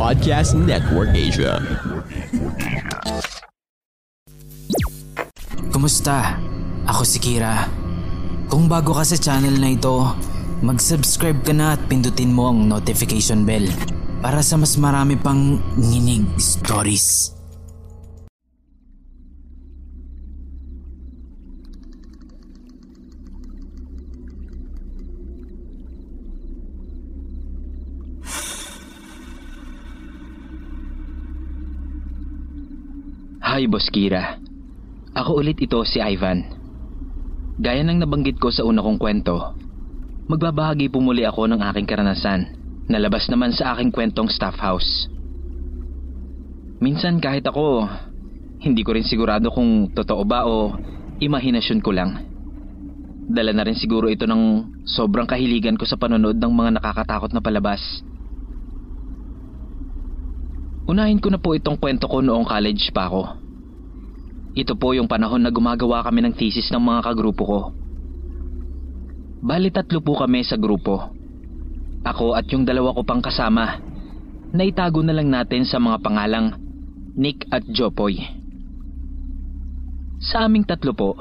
Podcast Network Asia. Kumusta? Ako si Kira. Kung bago ka sa channel na ito, mag-subscribe ka na at pindutin mo ang notification bell para sa mas marami pang nginig stories. Hi, Boss Kira. Ako ulit ito si Ivan. Gaya ng nabanggit ko sa una kong kwento, magbabahagi po muli ako ng aking karanasan na labas naman sa aking kwentong staff house. Minsan kahit ako, hindi ko rin sigurado kung totoo ba o imahinasyon ko lang. Dala na rin siguro ito ng sobrang kahiligan ko sa panonood ng mga nakakatakot na palabas. Unahin ko na po itong kwento ko noong college pa ako. Ito po yung panahon na gumagawa kami ng thesis ng mga kagrupo ko. Bali tatlo po kami sa grupo. Ako at yung dalawa ko pang kasama. Naitago na lang natin sa mga pangalang Nick at Jopoy. Sa aming tatlo po,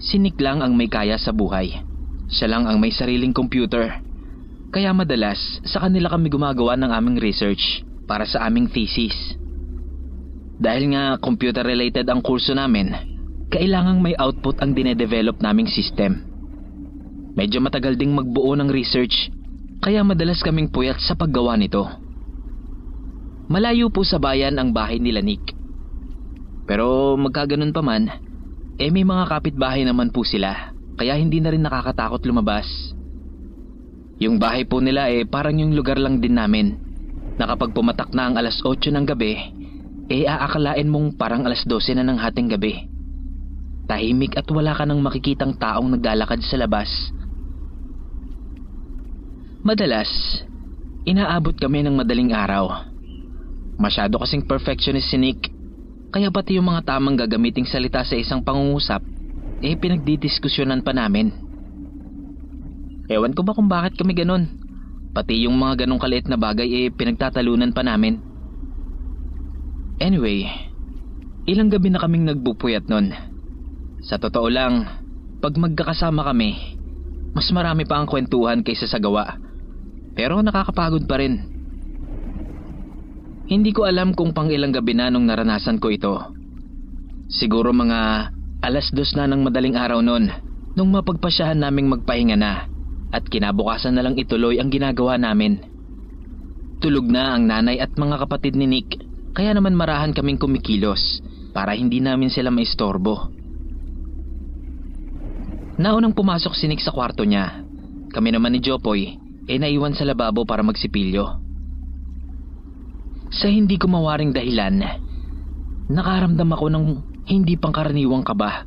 si Nick lang ang may kaya sa buhay. Siya lang ang may sariling computer. Kaya madalas sa kanila kami gumagawa ng aming research para sa aming thesis. Dahil nga computer related ang kurso namin, kailangang may output ang dinedevelop naming system. Medyo matagal ding magbuo ng research, kaya madalas kaming puyat sa paggawa nito. Malayo po sa bayan ang bahay nila Nick. Pero magkaganon pa man, eh may mga kapitbahay naman po sila, kaya hindi na rin nakakatakot lumabas. Yung bahay po nila eh parang yung lugar lang din namin na pumatak na ang alas 8 ng gabi, eh aakalain mong parang alas 12 na ng hating gabi. Tahimik at wala ka nang makikitang taong naglalakad sa labas. Madalas, inaabot kami ng madaling araw. Masyado kasing perfectionist si Nick, kaya pati yung mga tamang gagamiting salita sa isang pangungusap, eh pinagdidiskusyonan pa namin. Ewan ko ba kung bakit kami ganun. Pati yung mga ganong kaliit na bagay eh pinagtatalunan pa namin. Anyway, ilang gabi na kaming nagbupuyat nun. Sa totoo lang, pag magkakasama kami, mas marami pa ang kwentuhan kaysa sa gawa. Pero nakakapagod pa rin. Hindi ko alam kung pang ilang gabi na nung naranasan ko ito. Siguro mga alas dos na ng madaling araw nun nung mapagpasyahan naming magpahinga na at kinabukasan na lang ituloy ang ginagawa namin. Tulog na ang nanay at mga kapatid ni Nick kaya naman marahan kaming kumikilos para hindi namin sila maistorbo. Naunang pumasok si Nick sa kwarto niya. Kami naman ni Jopoy ay naiwan sa lababo para magsipilyo. Sa hindi ko mawaring dahilan, nakaramdam ako ng hindi pangkaraniwang kaba.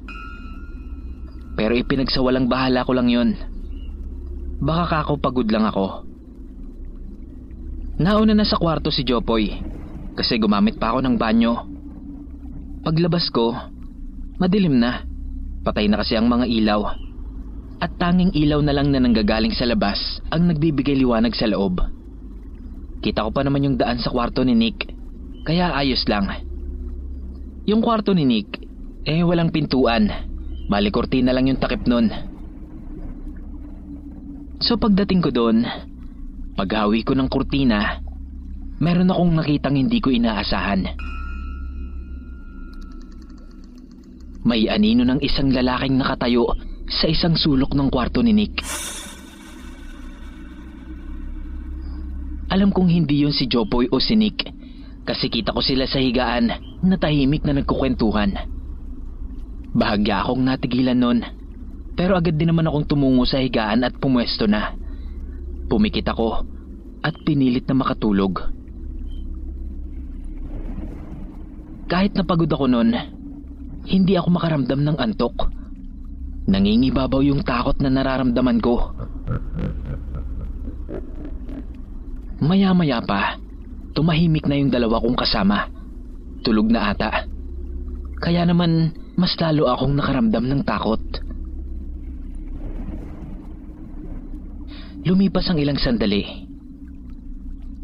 Pero ipinagsawalang bahala ko lang yon. Baka kako pagod lang ako. Nauna na sa kwarto si Jopoy kasi gumamit pa ako ng banyo. Paglabas ko, madilim na. Patay na kasi ang mga ilaw. At tanging ilaw na lang na nanggagaling sa labas ang nagbibigay liwanag sa loob. Kita ko pa naman yung daan sa kwarto ni Nick, kaya ayos lang. Yung kwarto ni Nick, eh walang pintuan. Bali kortina lang yung takip nun. So pagdating ko doon, paghawi ko ng kurtina, meron akong nakitang hindi ko inaasahan. May anino ng isang lalaking nakatayo sa isang sulok ng kwarto ni Nick. Alam kong hindi yon si Jopoy o si Nick kasi kita ko sila sa higaan na tahimik na nagkukwentuhan. Bahagya akong natigilan nun pero agad din naman akong tumungo sa higaan at pumwesto na. Pumikit ako at pinilit na makatulog. Kahit napagod ako nun, hindi ako makaramdam ng antok. Nangingibabaw yung takot na nararamdaman ko. Maya-maya pa, tumahimik na yung dalawa kong kasama. Tulog na ata. Kaya naman, mas lalo akong nakaramdam ng takot. Lumipas ang ilang sandali.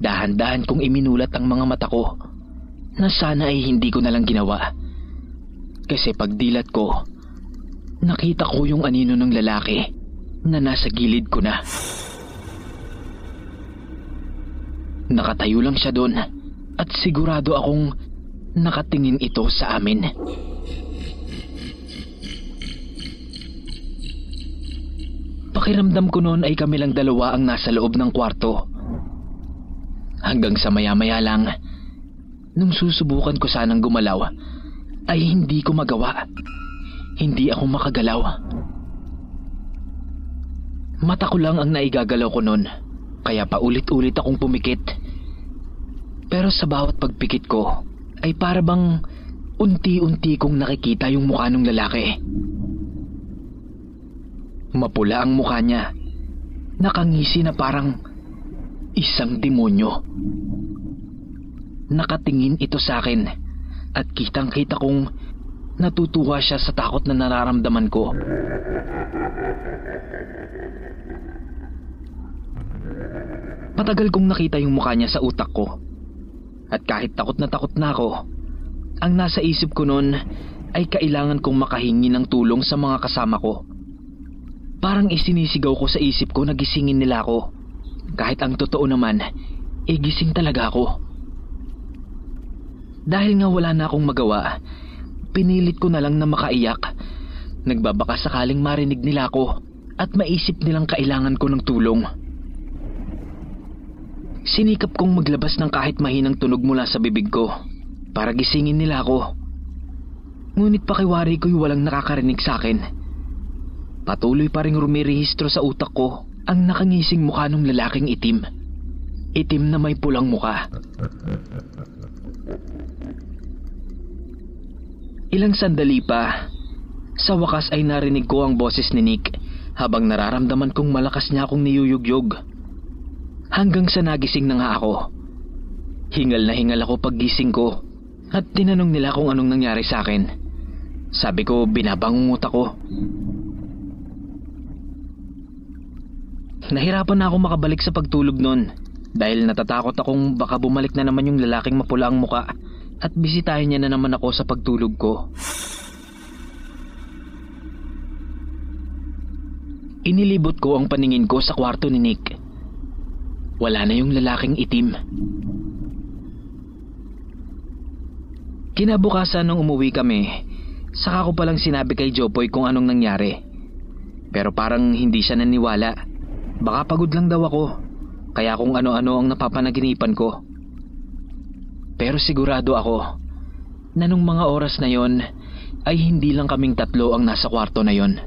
Dahan-dahan kong iminulat ang mga mata ko na sana ay hindi ko nalang ginawa. Kasi pagdilat ko, nakita ko yung anino ng lalaki na nasa gilid ko na. Nakatayo lang siya doon at sigurado akong nakatingin ito sa amin. Pakiramdam ko noon ay kami lang dalawa ang nasa loob ng kwarto. Hanggang sa maya-maya lang, nung susubukan ko sanang gumalaw, ay hindi ko magawa. Hindi ako makagalaw. Mata ko lang ang naigagalaw ko noon, kaya paulit-ulit akong pumikit. Pero sa bawat pagpikit ko, ay para bang unti-unti kong nakikita yung mukha ng lalaki. Mapula ang mukha niya. Nakangisi na parang isang demonyo. Nakatingin ito sa akin at kitang-kita kong natutuwa siya sa takot na nararamdaman ko. Matagal kong nakita yung mukha niya sa utak ko. At kahit takot na takot na ako, ang nasa isip ko noon ay kailangan kong makahingi ng tulong sa mga kasama ko. Parang isinisigaw ko sa isip ko na gisingin nila ako. Kahit ang totoo naman, eh gising talaga ako. Dahil nga wala na akong magawa, pinilit ko na lang na makaiyak. Nagbabaka sakaling marinig nila ako at maisip nilang kailangan ko ng tulong. Sinikap kong maglabas ng kahit mahinang tunog mula sa bibig ko para gisingin nila ako. Ngunit pakiwari ko'y walang nakakarinig sa akin. Patuloy pa rin rumirehistro sa utak ko ang nakangising mukha ng lalaking itim. Itim na may pulang muka. Ilang sandali pa, sa wakas ay narinig ko ang boses ni Nick habang nararamdaman kong malakas niya akong niyuyugyog. Hanggang sa nagising na nga ako. Hingal na hingal ako paggising ko at tinanong nila kung anong nangyari sa akin. Sabi ko binabangungot ako. Nahirapan na ako makabalik sa pagtulog noon dahil natatakot akong baka bumalik na naman yung lalaking mapula ang muka at bisitahin niya na naman ako sa pagtulog ko. Inilibot ko ang paningin ko sa kwarto ni Nick. Wala na yung lalaking itim. Kinabukasan nung umuwi kami, saka ko palang sinabi kay Jopoy kung anong nangyari. Pero parang hindi siya naniwala. Baka pagod lang daw ako, kaya kung ano-ano ang napapanaginipan ko. Pero sigurado ako na nung mga oras na yon ay hindi lang kaming tatlo ang nasa kwarto na yon.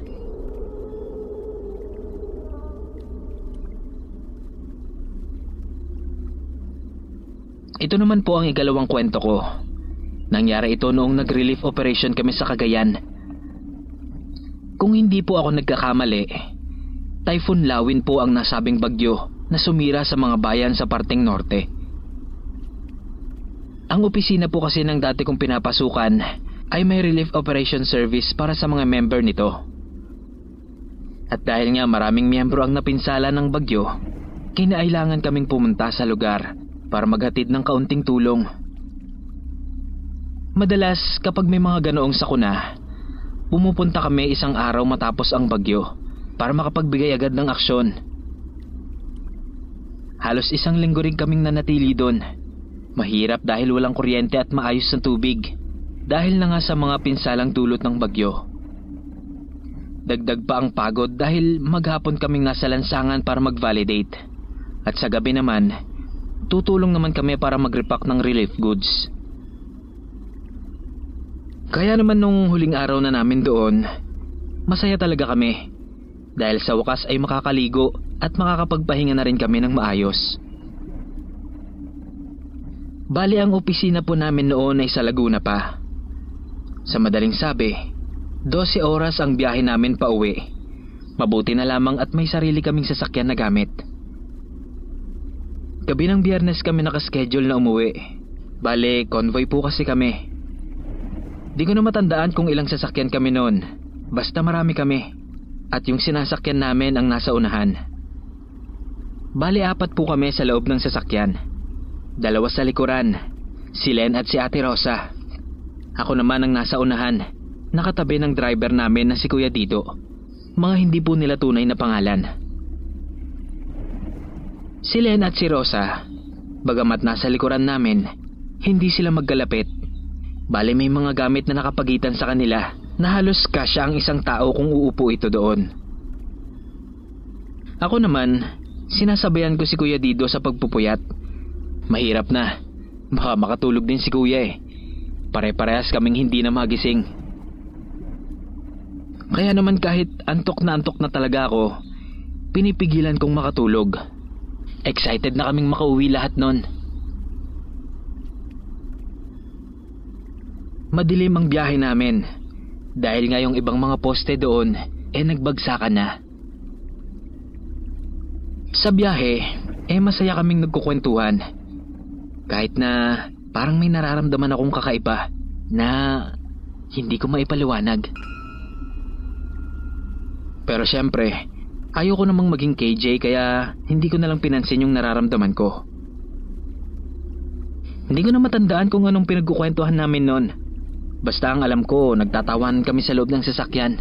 Ito naman po ang ikalawang kwento ko. Nangyari ito noong nag-relief operation kami sa Cagayan. Kung hindi po ako nagkakamali, Typhoon Lawin po ang nasabing bagyo na sumira sa mga bayan sa parteng norte. Ang opisina po kasi ng dati kong pinapasukan ay may relief operation service para sa mga member nito. At dahil nga maraming miyembro ang napinsala ng bagyo, kinailangan kaming pumunta sa lugar para maghatid ng kaunting tulong. Madalas kapag may mga ganoong sakuna, pumupunta kami isang araw matapos ang bagyo para makapagbigay agad ng aksyon. Halos isang linggo rin kaming nanatili doon. Mahirap dahil walang kuryente at maayos na tubig dahil na nga sa mga pinsalang dulot ng bagyo. Dagdag pa ang pagod dahil maghapon kaming nasa lansangan para mag-validate. At sa gabi naman, tutulong naman kami para mag-repack ng relief goods. Kaya naman nung huling araw na namin doon, masaya talaga kami. Dahil sa wakas ay makakaligo at makakapagpahinga na rin kami ng maayos. Bali ang opisina po namin noon ay sa Laguna pa. Sa madaling sabi, 12 oras ang biyahe namin pa uwi. Mabuti na lamang at may sarili kaming sasakyan na gamit. Gabi ng biyernes kami nakaschedule na umuwi. Bale, convoy po kasi kami. Di ko na matandaan kung ilang sasakyan kami noon. Basta marami kami. At yung sinasakyan namin ang nasa unahan. Bali apat po kami sa loob ng sasakyan. Dalawa sa likuran, si Len at si Ate Rosa. Ako naman ang nasa unahan, nakatabi ng driver namin na si Kuya Dito. Mga hindi po nila tunay na pangalan. Si Len at si Rosa, bagamat nasa likuran namin, hindi sila magkalapit. Bale may mga gamit na nakapagitan sa kanila na halos kasya ang isang tao kung uupo ito doon. Ako naman, sinasabayan ko si Kuya Dido sa pagpupuyat Mahirap na. Baka makatulog din si kuya eh. Pare-parehas kaming hindi na magising. Kaya naman kahit antok na antok na talaga ako, pinipigilan kong makatulog. Excited na kaming makauwi lahat nun. Madilim ang biyahe namin dahil nga yung ibang mga poste doon eh nagbagsakan na. Sa biyahe, eh masaya kaming nagkukwentuhan kahit na parang may nararamdaman akong kakaiba na hindi ko maipaliwanag. Pero syempre, ayoko namang maging KJ kaya hindi ko nalang pinansin yung nararamdaman ko. Hindi ko na matandaan kung anong pinagkukwentuhan namin noon. Basta ang alam ko, nagtatawanan kami sa loob ng sasakyan.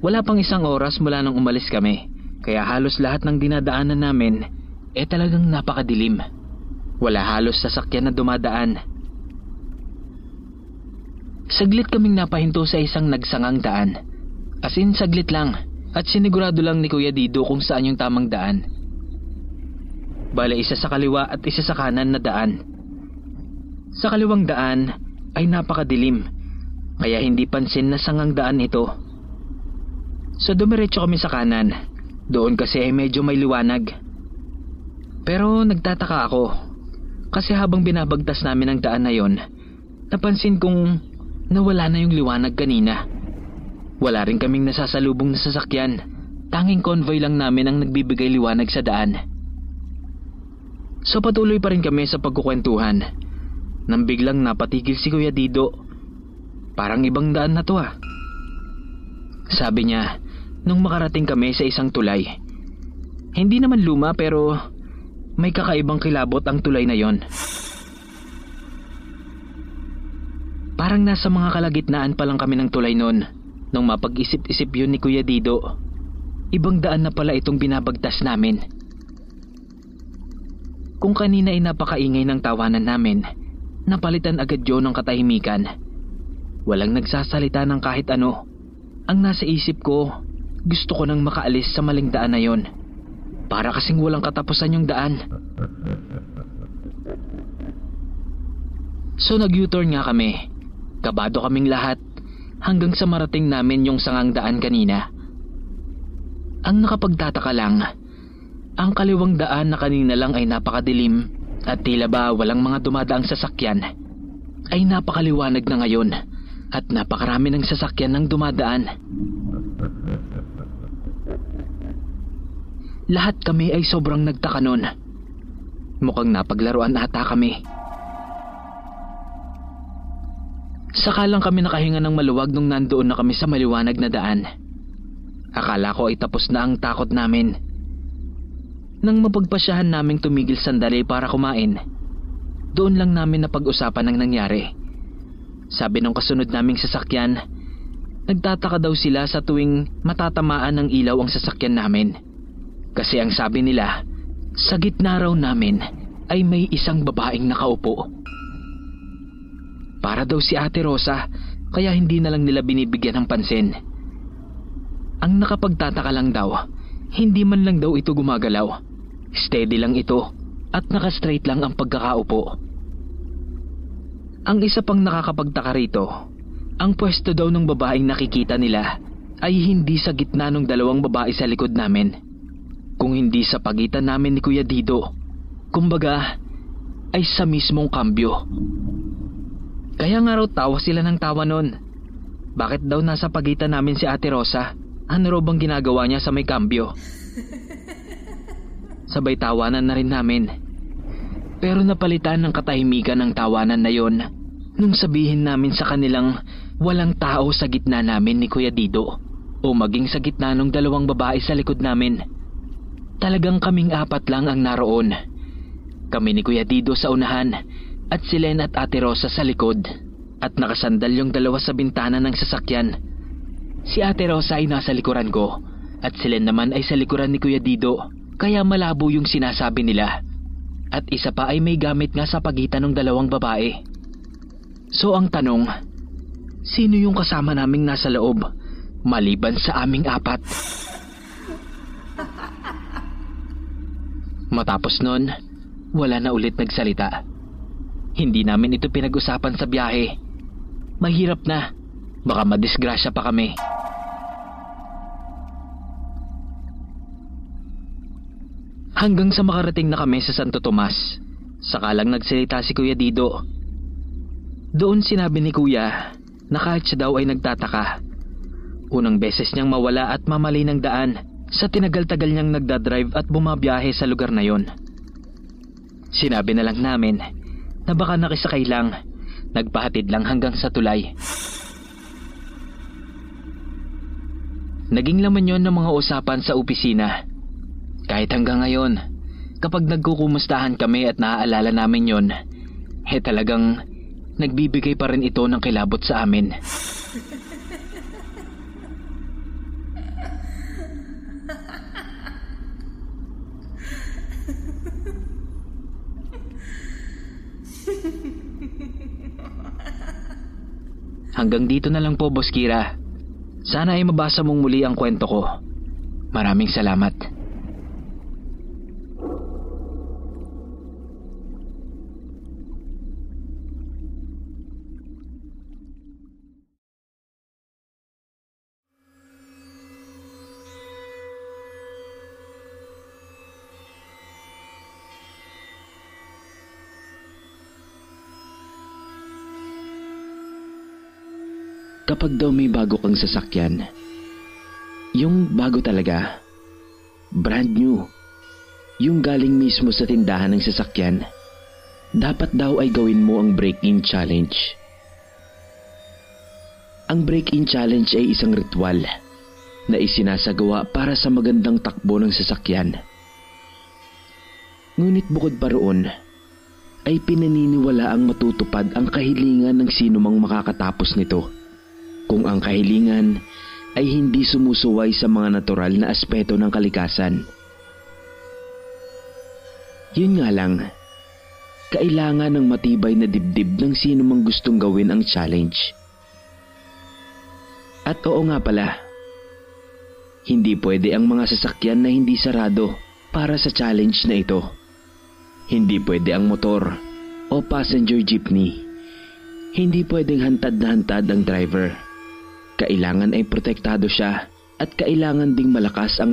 Wala pang isang oras mula nang umalis kami, kaya halos lahat ng dinadaanan namin eh talagang napakadilim. Wala halos sasakyan na dumadaan. Saglit kaming napahinto sa isang nagsangang daan. As in saglit lang at sinigurado lang ni Kuya Dido kung saan yung tamang daan. Bala isa sa kaliwa at isa sa kanan na daan. Sa kaliwang daan ay napakadilim kaya hindi pansin na sangang daan ito. So dumiretso kami sa kanan. Doon kasi ay medyo may liwanag. Pero nagtataka ako kasi habang binabagtas namin ang daan na yon, napansin kong nawala na yung liwanag kanina. Wala rin kaming nasasalubong na sasakyan. Tanging convoy lang namin ang nagbibigay liwanag sa daan. So patuloy pa rin kami sa pagkukwentuhan. Nang biglang napatigil si Kuya Dido. Parang ibang daan na to ah. Sabi niya, nung makarating kami sa isang tulay. Hindi naman luma pero may kakaibang kilabot ang tulay na yon. Parang nasa mga kalagitnaan pa lang kami ng tulay noon nung mapag-isip-isip yun ni Kuya Dido. Ibang daan na pala itong binabagtas namin. Kung kanina ay napakaingay ng tawanan namin, napalitan agad yun ng katahimikan. Walang nagsasalita ng kahit ano. Ang nasa isip ko, gusto ko nang makaalis sa maling daan na yon. Para kasing walang katapusan yung daan. So nag-U-turn nga kami. Kabado kaming lahat hanggang sa marating namin yung sangang daan kanina. Ang nakapagtataka lang, ang kaliwang daan na kanina lang ay napakadilim At tila ba walang mga dumadaang sasakyan ay napakaliwanag na ngayon at napakarami ng sasakyan ng dumadaan. Lahat kami ay sobrang nagtaka nun. Mukhang napaglaruan ata kami. Saka lang kami nakahinga ng maluwag nung nandoon na kami sa maliwanag na daan. Akala ko ay tapos na ang takot namin. Nang mapagpasyahan naming tumigil sandali para kumain, doon lang namin napag-usapan ang nangyari. Sabi ng kasunod naming sasakyan, nagtataka daw sila sa tuwing matatamaan ng ilaw ang sasakyan namin. Kasi ang sabi nila, sa gitna raw namin ay may isang babaeng nakaupo. Para daw si Ate Rosa, kaya hindi na lang nila binibigyan ng pansin. Ang nakapagtataka lang daw, hindi man lang daw ito gumagalaw. Steady lang ito at naka-straight lang ang pagkakaupo. Ang isa pang nakakapagtaka rito, ang pwesto daw ng babaeng nakikita nila ay hindi sa gitna ng dalawang babae sa likod namin, kung hindi sa pagitan namin ni Kuya Dido. Kumbaga, ay sa mismong kambyo. Kaya nga raw tawa sila ng tawa nun. Bakit daw nasa pagitan namin si Ate Rosa? Ano raw bang ginagawa niya sa may kambyo? Sabay tawanan na rin namin. Pero napalitan ng katahimikan ng tawanan na yon nung sabihin namin sa kanilang walang tao sa gitna namin ni Kuya Dido o maging sa gitna ng dalawang babae sa likod namin. Talagang kaming apat lang ang naroon. Kami ni Kuya Dido sa unahan at si Len at Ate Rosa sa likod at nakasandal yung dalawa sa bintana ng sasakyan. Si Ate Rosa ay nasa likuran ko at si Len naman ay sa likuran ni Kuya Dido kaya malabo yung sinasabi nila. At isa pa ay may gamit nga sa pagitan ng dalawang babae. So ang tanong, sino yung kasama naming nasa loob maliban sa aming apat? Matapos nun, wala na ulit nagsalita. Hindi namin ito pinag-usapan sa biyahe. Mahirap na. Baka madisgrasya pa kami. Hanggang sa makarating na kami sa Santo Tomas, saka lang nagsalita si Kuya Dido. Doon sinabi ni Kuya na kahit siya daw ay nagtataka. Unang beses niyang mawala at mamali ng daan sa tinagal-tagal niyang nagdadrive at bumabiyahe sa lugar na yon. Sinabi na lang namin na baka nakisakay lang, nagpahatid lang hanggang sa tulay. Naging laman yon ng mga usapan sa opisina. Kahit hanggang ngayon, kapag nagkukumustahan kami at naaalala namin yon, eh talagang nagbibigay pa rin ito ng kilabot sa amin. Hanggang dito na lang po, Boss Kira. Sana ay mabasa mong muli ang kwento ko. Maraming salamat. Kapag daw may bago kang sasakyan, yung bago talaga, brand new, yung galing mismo sa tindahan ng sasakyan, dapat daw ay gawin mo ang break-in challenge. Ang break-in challenge ay isang ritual na isinasagawa para sa magandang takbo ng sasakyan. Ngunit bukod pa roon, ay pinaniniwala ang matutupad ang kahilingan ng sinumang makakatapos nito kung ang kahilingan ay hindi sumusuway sa mga natural na aspeto ng kalikasan. Yun nga lang, kailangan ng matibay na dibdib ng sino mang gustong gawin ang challenge. At oo nga pala, hindi pwede ang mga sasakyan na hindi sarado para sa challenge na ito. Hindi pwede ang motor o passenger jeepney. Hindi pwedeng hantad na hantad ang driver kailangan ay protektado siya at kailangan ding malakas ang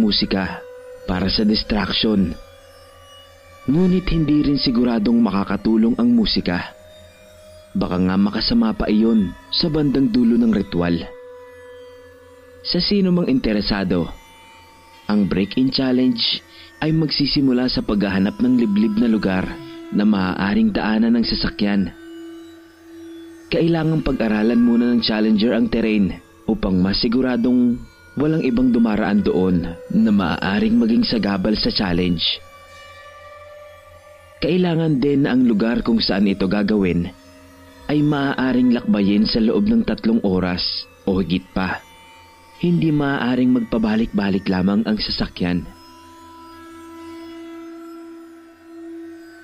Musika para sa distraction. Ngunit hindi rin siguradong makakatulong ang musika. Baka nga makasama pa iyon sa bandang dulo ng ritual. Sa sino mang interesado, ang Break-In Challenge ay magsisimula sa paghahanap ng liblib na lugar na maaaring daanan ng sasakyan. Kailangang pag-aralan muna ng challenger ang terrain upang masiguradong walang ibang dumaraan doon na maaaring maging sagabal sa challenge. Kailangan din ang lugar kung saan ito gagawin ay maaaring lakbayin sa loob ng tatlong oras o higit pa. Hindi maaaring magpabalik-balik lamang ang sasakyan.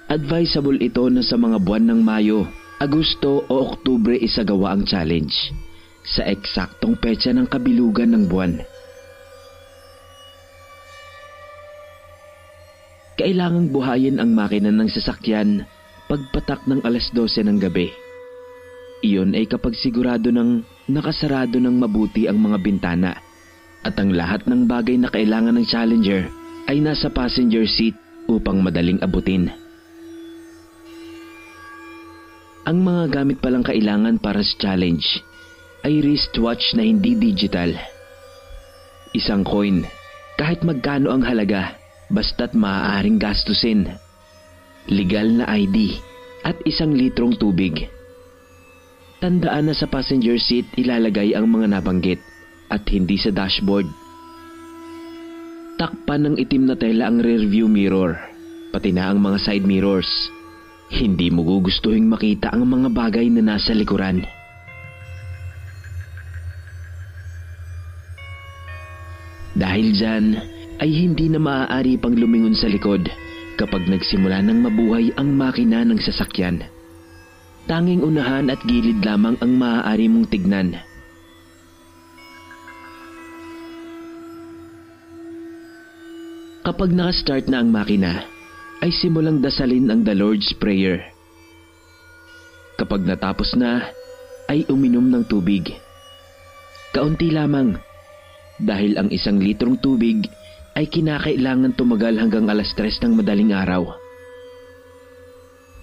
Advisable ito na sa mga buwan ng Mayo, Agosto o Oktubre isagawa ang challenge sa eksaktong petsa ng kabilugan ng buwan. Kailangang buhayin ang makina ng sasakyan pagpatak ng alas 12 ng gabi. Iyon ay kapag sigurado ng nakasarado ng mabuti ang mga bintana at ang lahat ng bagay na kailangan ng challenger ay nasa passenger seat upang madaling abutin. Ang mga gamit palang kailangan para sa challenge ay wristwatch na hindi digital. Isang coin, kahit magkano ang halaga, basta't maaaring gastusin. Legal na ID at isang litrong tubig. Tandaan na sa passenger seat ilalagay ang mga nabanggit at hindi sa dashboard. Takpan ng itim na tela ang rearview mirror, pati na ang mga side mirrors. Hindi mo gugustuhin makita ang mga bagay na nasa likuran. Dahil dyan, ay hindi na maaari pang lumingon sa likod kapag nagsimula ng mabuhay ang makina ng sasakyan. Tanging unahan at gilid lamang ang maaari mong tignan. Kapag nakastart na ang makina, ay simulang dasalin ang The Lord's Prayer. Kapag natapos na, ay uminom ng tubig. Kaunti lamang dahil ang isang litrong tubig ay kinakailangan tumagal hanggang alas tres ng madaling araw.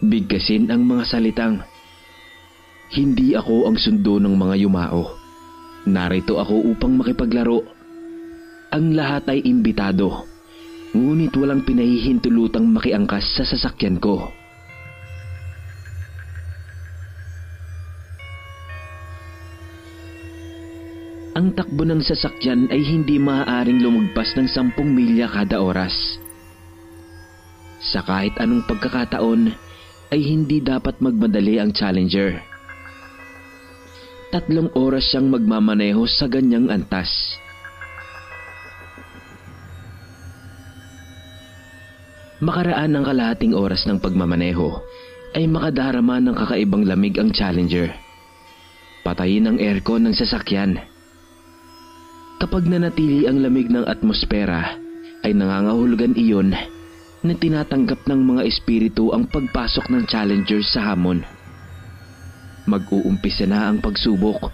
Bigkasin ang mga salitang, Hindi ako ang sundo ng mga yumao. Narito ako upang makipaglaro. Ang lahat ay imbitado, ngunit walang pinahihintulutang makiangkas sa sasakyan ko. Ang takbo ng sasakyan ay hindi maaaring lumagpas ng 10 milya kada oras. Sa kahit anong pagkakataon ay hindi dapat magmadali ang challenger. Tatlong oras siyang magmamaneho sa ganyang antas. Makaraan ng kalahating oras ng pagmamaneho ay makadarama ng kakaibang lamig ang challenger. Patayin ang aircon ng sasakyan. Kapag nanatili ang lamig ng atmosfera, ay nangangahulugan iyon na tinatanggap ng mga espiritu ang pagpasok ng challenger sa hamon. Mag-uumpisa na ang pagsubok.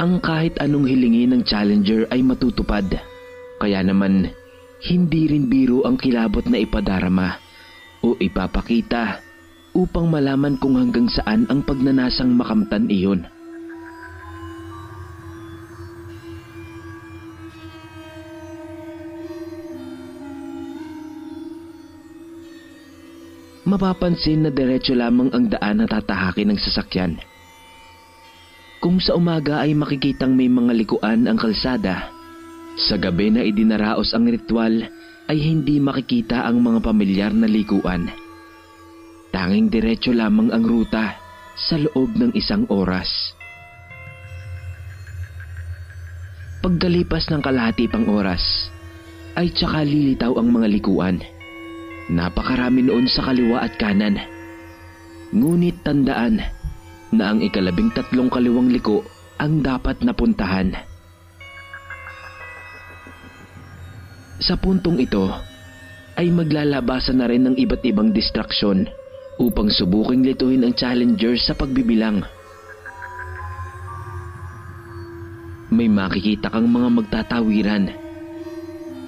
Ang kahit anong hilingin ng challenger ay matutupad. Kaya naman, hindi rin biro ang kilabot na ipadarama o ipapakita upang malaman kung hanggang saan ang pagnanasang makamtan iyon. Mapapansin na diretso lamang ang daan na tatahakin ng sasakyan. Kung sa umaga ay makikitang may mga likuan ang kalsada, sa gabi na idinaraos ang ritual ay hindi makikita ang mga pamilyar na likuan. Tanging diretso lamang ang ruta sa loob ng isang oras. Pagkalipas ng kalahati pang oras, ay tsaka lilitaw ang mga likuan. Napakarami noon sa kaliwa at kanan. Ngunit tandaan na ang ikalabing tatlong kaliwang liko ang dapat napuntahan. Sa puntong ito ay maglalabasan na rin ng iba't ibang distraksyon upang subuking lituhin ang challenger sa pagbibilang. May makikita kang mga magtatawiran.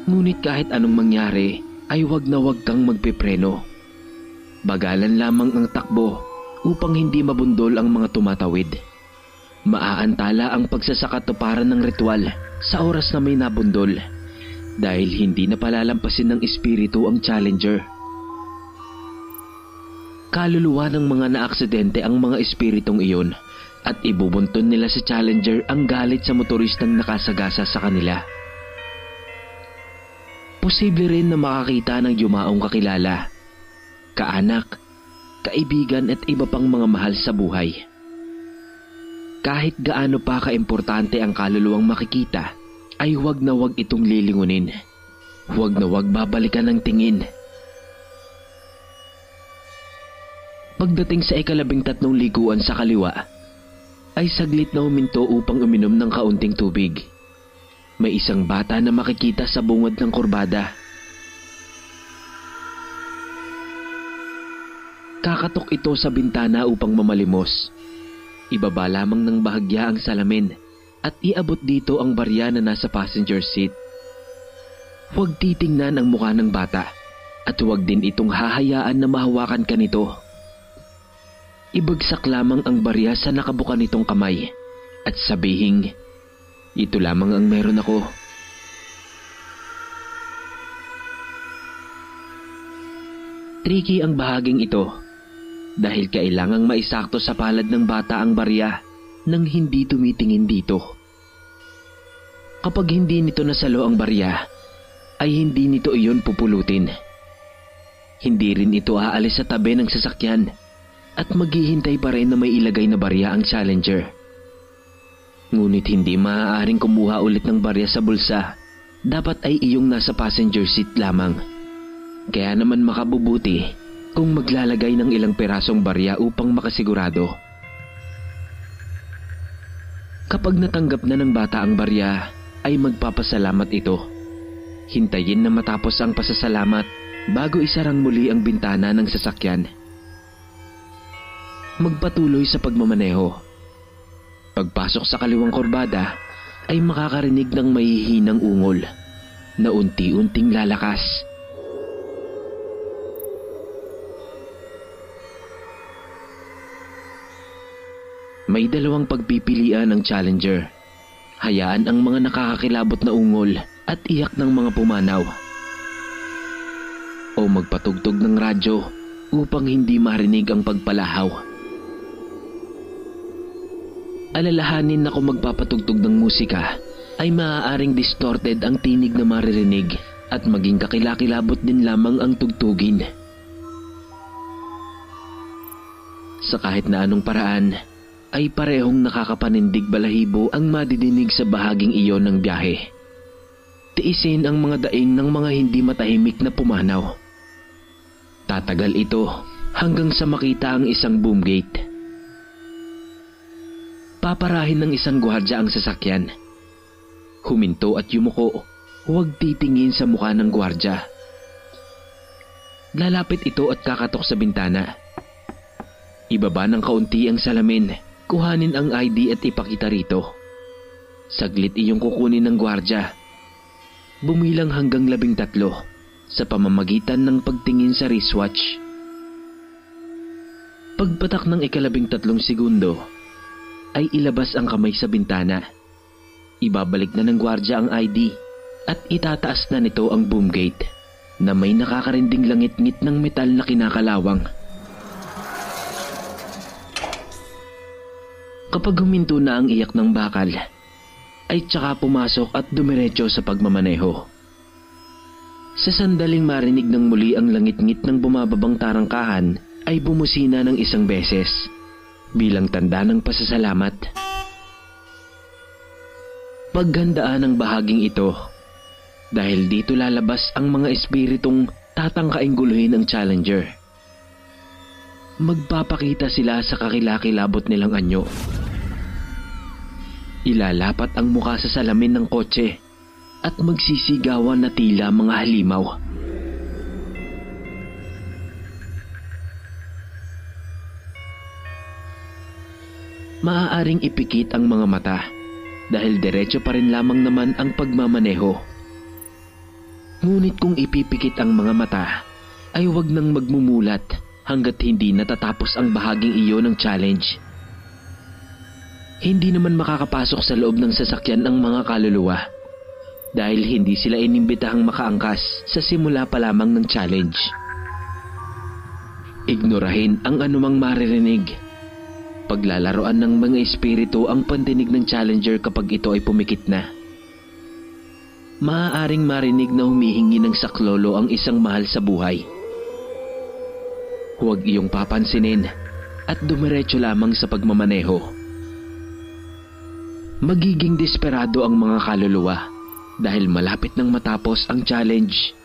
Ngunit kahit anong mangyari ay wag na wag kang magpepreno. Bagalan lamang ang takbo upang hindi mabundol ang mga tumatawid. Maaantala ang pagsasakatuparan ng ritual sa oras na may nabundol dahil hindi na palalampasin ng espiritu ang challenger. Kaluluwa ng mga naaksidente ang mga espiritong iyon at ibubunton nila sa challenger ang galit sa motoristang nakasagasa sa kanila. Posible rin na makakita ng yumaong kakilala, kaanak, kaibigan at iba pang mga mahal sa buhay. Kahit gaano pa kaimportante ang kaluluwang makikita, ay huwag na huwag itong lilingunin. Huwag na huwag babalikan ng tingin. Pagdating sa ikalabing tatlong liguan sa kaliwa, ay saglit na huminto upang uminom ng kaunting tubig. May isang bata na makikita sa bungod ng kurbada. Kakatok ito sa bintana upang mamalimos. Ibaba lamang ng bahagya ang salamin at iabot dito ang barya na nasa passenger seat. Huwag titingnan ang mukha ng bata at huwag din itong hahayaan na mahawakan ka nito. Ibagsak lamang ang barya sa nakabuka nitong kamay at sabihing, ito lamang ang meron ako. Tricky ang bahaging ito dahil kailangang maisakto sa palad ng bata ang barya nang hindi tumitingin dito. Kapag hindi nito nasalo ang barya, ay hindi nito iyon pupulutin. Hindi rin ito aalis sa tabi ng sasakyan at maghihintay pa rin na may ilagay na barya ang challenger. Ngunit hindi maaaring kumuha ulit ng barya sa bulsa. Dapat ay iyong nasa passenger seat lamang. Kaya naman makabubuti kung maglalagay ng ilang perasong barya upang makasigurado. Kapag natanggap na ng bata ang barya, ay magpapasalamat ito. Hintayin na matapos ang pasasalamat bago isarang muli ang bintana ng sasakyan. Magpatuloy sa pagmamaneho. Pagpasok sa kaliwang korbada ay makakarinig ng mahihinang ungol na unti-unting lalakas. May dalawang pagpipilian ng challenger. Hayaan ang mga nakakakilabot na ungol at iyak ng mga pumanaw. O magpatugtog ng radyo upang hindi marinig ang pagpalahaw. Alalahanin na kung magpapatugtog ng musika ay maaaring distorted ang tinig na maririnig at maging kakilakilabot din lamang ang tugtugin. Sa kahit na anong paraan, ay parehong nakakapanindig balahibo ang madidinig sa bahaging iyon ng biyahe. Tiisin ang mga daing ng mga hindi matahimik na pumanaw. Tatagal ito hanggang sa makita ang isang boom gate. Paparahin ng isang gwardya ang sasakyan. Huminto at yumuko, huwag titingin sa mukha ng gwardya. Lalapit ito at kakatok sa bintana. Ibaba ng kaunti ang salamin, kuhanin ang ID at ipakita rito. Saglit iyong kukunin ng gwardya. Bumilang hanggang labing tatlo sa pamamagitan ng pagtingin sa wristwatch. Pagpatak ng ikalabing tatlong segundo, ay ilabas ang kamay sa bintana. Ibabalik na ng gwardya ang ID at itataas na nito ang boom gate. na may nakakarinding langit-ngit ng metal na kinakalawang. Kapag huminto na ang iyak ng bakal, ay tsaka pumasok at dumiretso sa pagmamaneho. Sa sandaling marinig ng muli ang langit-ngit ng bumababang tarangkahan ay bumusina ng isang beses bilang tanda ng pasasalamat. Paghandaan ang bahaging ito dahil dito lalabas ang mga espiritong tatangkaing guluhin ang challenger. Magpapakita sila sa kakilakilabot nilang anyo. Ilalapat ang muka sa salamin ng kotse at magsisigawan na tila mga halimaw. Maaaring ipikit ang mga mata dahil diretso pa rin lamang naman ang pagmamaneho. Ngunit kung ipipikit ang mga mata, ay huwag nang magmumulat hanggat hindi natatapos ang bahaging iyo ng challenge. Hindi naman makakapasok sa loob ng sasakyan ang mga kaluluwa dahil hindi sila inimbitahang makaangkas sa simula pa lamang ng challenge. Ignorahin ang anumang maririnig. Paglalaroan ng mga espiritu ang pandinig ng challenger kapag ito ay pumikit na. Maaaring marinig na humihingi ng saklolo ang isang mahal sa buhay. Huwag iyong papansinin at dumiretso lamang sa pagmamaneho. Magiging desperado ang mga kaluluwa dahil malapit nang matapos ang challenge.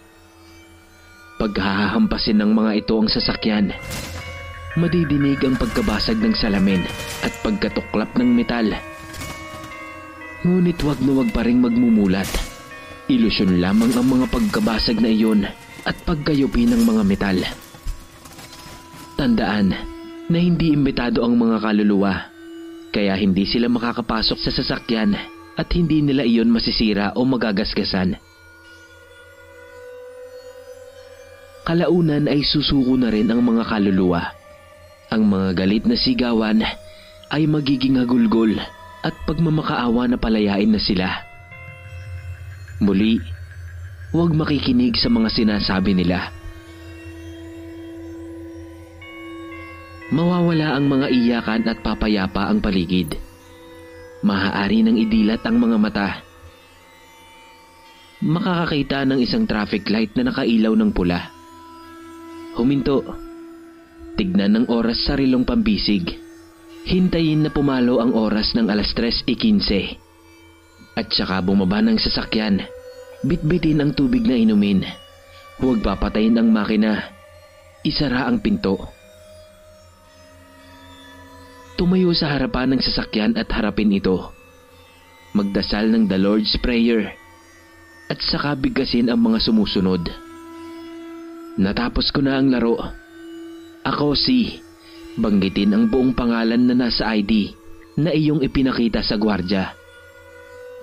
Paghahampasin ng mga ito ang sasakyan, madidinig ang pagkabasag ng salamin at pagkatuklap ng metal. Ngunit wag na wag pa rin magmumulat. Ilusyon lamang ang mga pagkabasag na iyon at pagkayupi ng mga metal. Tandaan na hindi imbitado ang mga kaluluwa, kaya hindi sila makakapasok sa sasakyan at hindi nila iyon masisira o magagasgasan. Kalaunan ay susuko na rin ang mga kaluluwa. Ang mga galit na sigawan ay magiging hagulgol at pagmamakaawa na palayain na sila. Muli, huwag makikinig sa mga sinasabi nila. Mawawala ang mga iyakan at papayapa ang paligid. Maaari nang idilat ang mga mata. Makakakita ng isang traffic light na nakailaw ng pula. Huminto. Tignan ng oras sa rilong pambisig. Hintayin na pumalo ang oras ng alas 3.15. At saka bumaba ng sasakyan. Bitbitin ang tubig na inumin. Huwag papatayin ang makina. Isara ang pinto. Tumayo sa harapan ng sasakyan at harapin ito. Magdasal ng the Lord's Prayer at saka bigasin ang mga sumusunod. Natapos ko na ang laro. Ako si, banggitin ang buong pangalan na nasa ID na iyong ipinakita sa gwardya.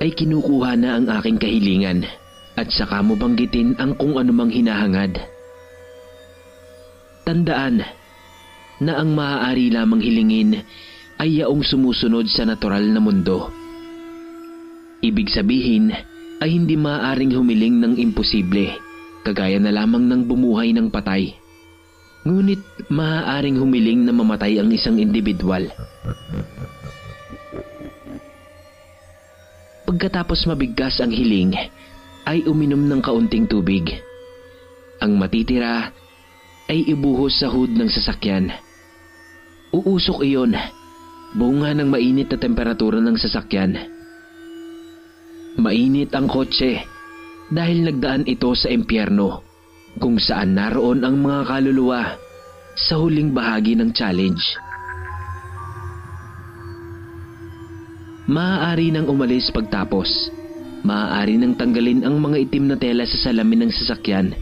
Ay kinukuha na ang aking kahilingan at saka mo banggitin ang kung anumang hinahangad. Tandaan na ang maaari lamang hilingin ay yaong sumusunod sa natural na mundo. Ibig sabihin ay hindi maaaring humiling ng imposible, kagaya na lamang ng bumuhay ng patay. Ngunit maaaring humiling na mamatay ang isang individual. Pagkatapos mabigkas ang hiling, ay uminom ng kaunting tubig. Ang matitira ay ibuhos sa hood ng sasakyan. Uusok iyon, bunga ng mainit na temperatura ng sasakyan. Mainit ang kotse dahil nagdaan ito sa impyerno kung saan naroon ang mga kaluluwa sa huling bahagi ng challenge. Maaari nang umalis pagtapos. Maaari nang tanggalin ang mga itim na tela sa salamin ng sasakyan.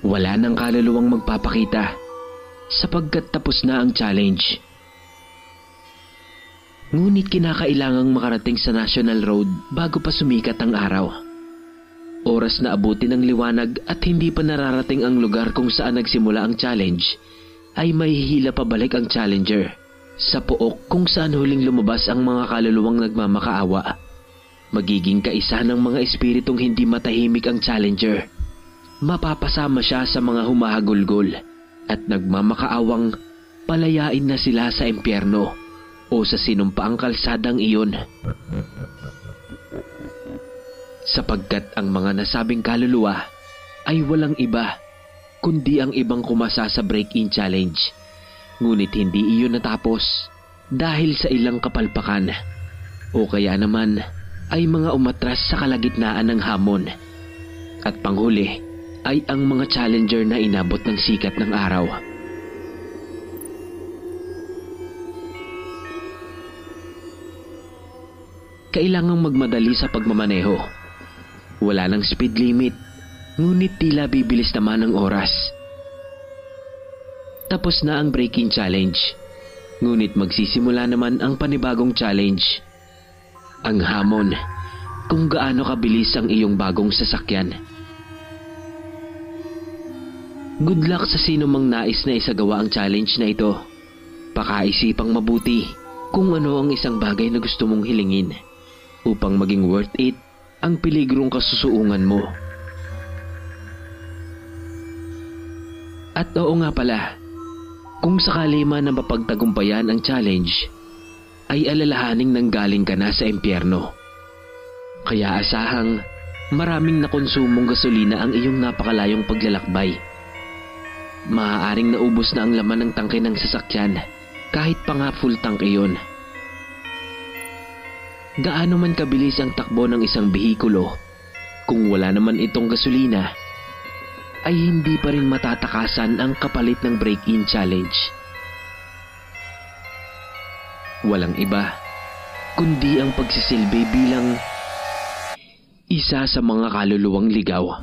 Wala nang kaluluwang magpapakita sapagkat tapos na ang challenge. Ngunit kinakailangang makarating sa National Road bago pa sumikat ang araw. Oras na abutin ng liwanag at hindi pa nararating ang lugar kung saan nagsimula ang challenge, ay mahihila pabalik ang challenger sa pook kung saan huling lumabas ang mga kaluluwang nagmamakaawa. Magiging kaisa ng mga espiritong hindi matahimik ang challenger mapapasama siya sa mga humahagulgol at nagmamakaawang palayain na sila sa impyerno o sa sinumpaang kalsadang iyon. Sapagkat ang mga nasabing kaluluwa ay walang iba kundi ang ibang kumasa sa break-in challenge. Ngunit hindi iyon natapos dahil sa ilang kapalpakan o kaya naman ay mga umatras sa kalagitnaan ng hamon. At panghuli ay ang mga challenger na inabot ng sikat ng araw. Kailangang magmadali sa pagmamaneho. Wala nang speed limit, ngunit tila bibilis naman ang oras. Tapos na ang break-in challenge, ngunit magsisimula naman ang panibagong challenge. Ang hamon kung gaano kabilis ang iyong bagong sasakyan. Good luck sa sino mang nais na isagawa ang challenge na ito. Pakaisipang mabuti kung ano ang isang bagay na gusto mong hilingin upang maging worth it ang piligrong kasusuungan mo. At oo nga pala, kung sakali man na mapagtagumpayan ang challenge, ay alalahaning nanggaling ka na sa impyerno. Kaya asahang maraming nakonsumong gasolina ang iyong napakalayong paglalakbay. Maaaring naubos na ang laman ng tangke ng sasakyan kahit pa nga full tank iyon. Gaano man kabilis ang takbo ng isang behikulo, kung wala naman itong gasolina, ay hindi pa rin matatakasan ang kapalit ng break-in challenge. Walang iba, kundi ang pagsisilbi bilang isa sa mga kaluluwang ligaw.